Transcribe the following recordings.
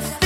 just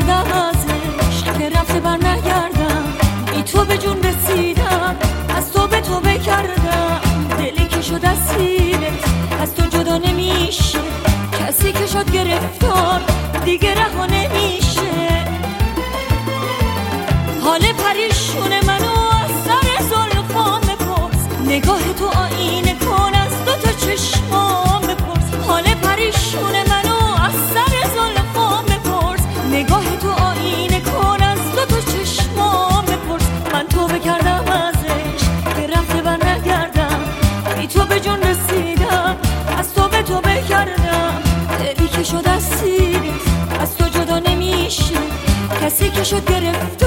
کرده ازش که رفته بر نگردم. ای تو به جون رسیدم از تو به تو بکردم. دلی که شد اسیرت از تو جدا نمیشه. کسی که شد گرفتار دیگه رها نمیشه. کسی که شد گرفت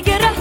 get up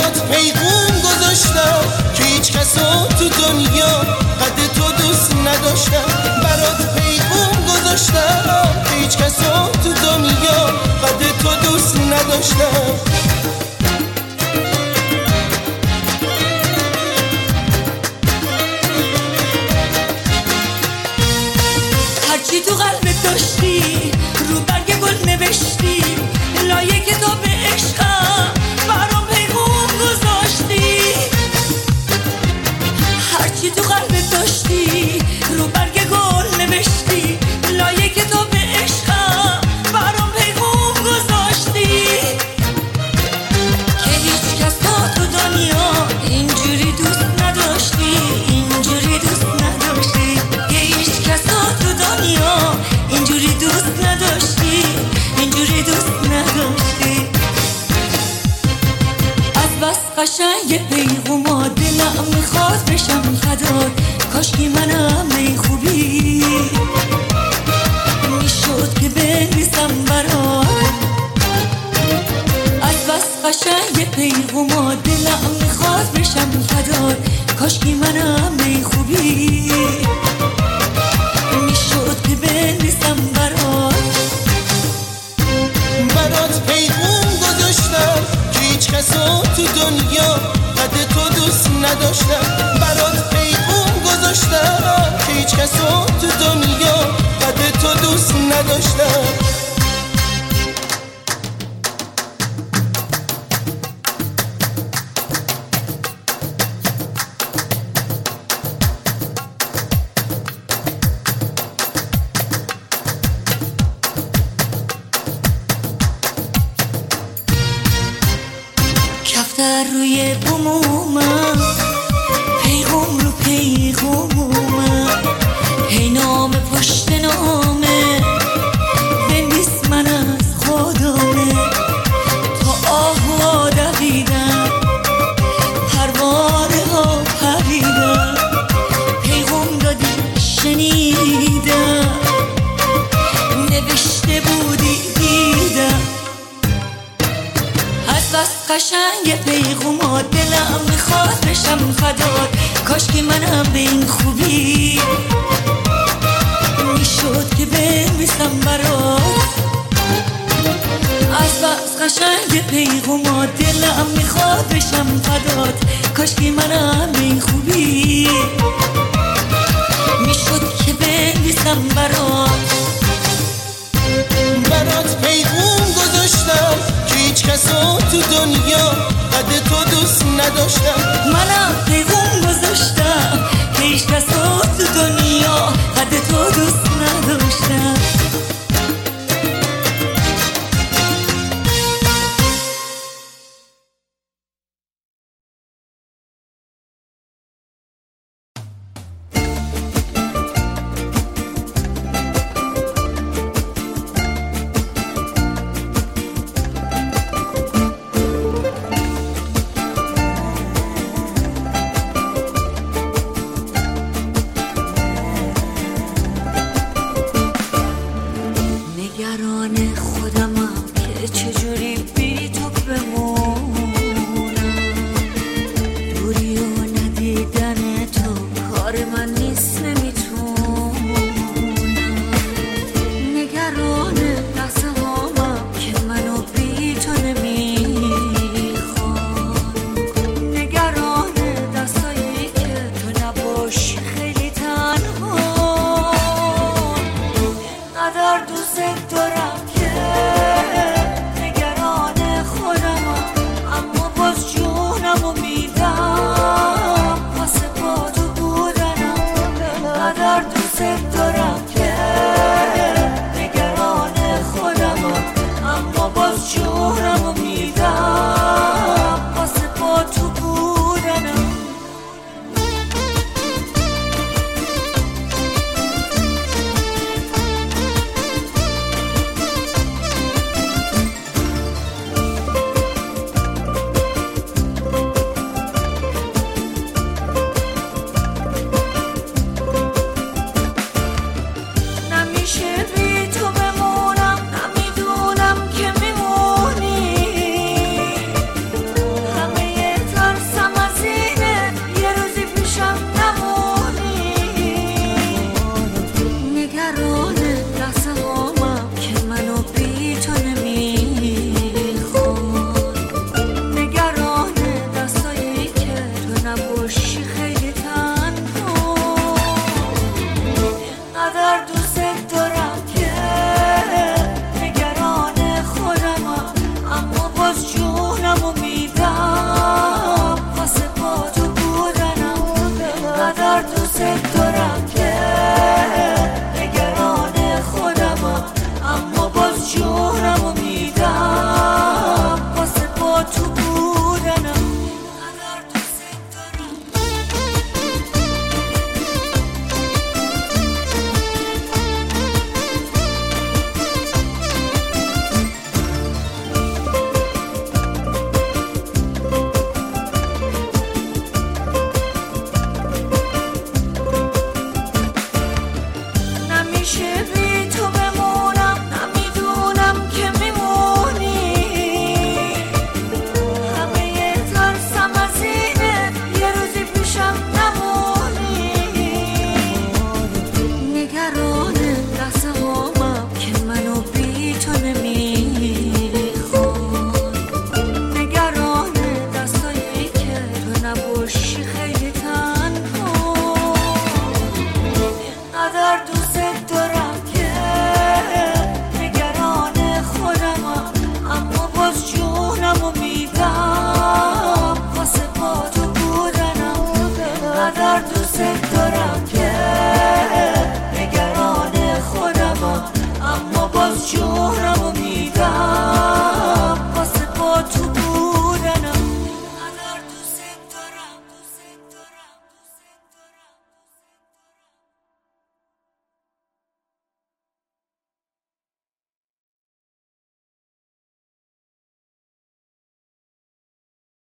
برات پیغون گذاشتم که هیچ کس تو دنیا قد تو دوست نداشتم برات پیغون گذاشتم که هیچ کس تو دنیا قد تو دوست نداشتم هرچی تو قلبت داشتی رو برگ گل نوشتی لایه به نوشتی رو برگ گل نوشتی لایه که تو به عشقم برام پیغوم گذاشتی. که هیچ کس تا تو دنیا اینجوری دوست نداشتی اینجوری دوست نداشتی. که هیچ کس تا تو دنیا اینجوری دوست نداشتی اینجوری دوست نداشتی. از بس قشنگ پیغوما دلم می‌خواد بشم خداد کاشکی منم این خوبی. می‌شد که بنویسم برات از بس قشنگ یه پیغوما دلم می‌خواد بشم فدات کاشکی منم این خوبی. می‌شد که بنویسم برات برات پیغم گذاشتم که هیچ کسا تو دنیا قد تو دوست نداشتم. برات نداشتم هیچ کسو تو دنیا قد تو دوست نداشتم روی بومو باز بشم فداد کاش که منم به این خوبی می‌شد که بنویسم برات. از بس قشنگ پیغوما دلم می‌خواد بشم فداد کاش که منم به این خوبی می‌شد که بنویسم برات. برات پیغوم گذاشتم. هیچ کسا تو دنیا قد تو دوست نداشتم. منم پیغوم گذاشتم. هیچ کسا تو دنیا قد تو دوست نداشتم.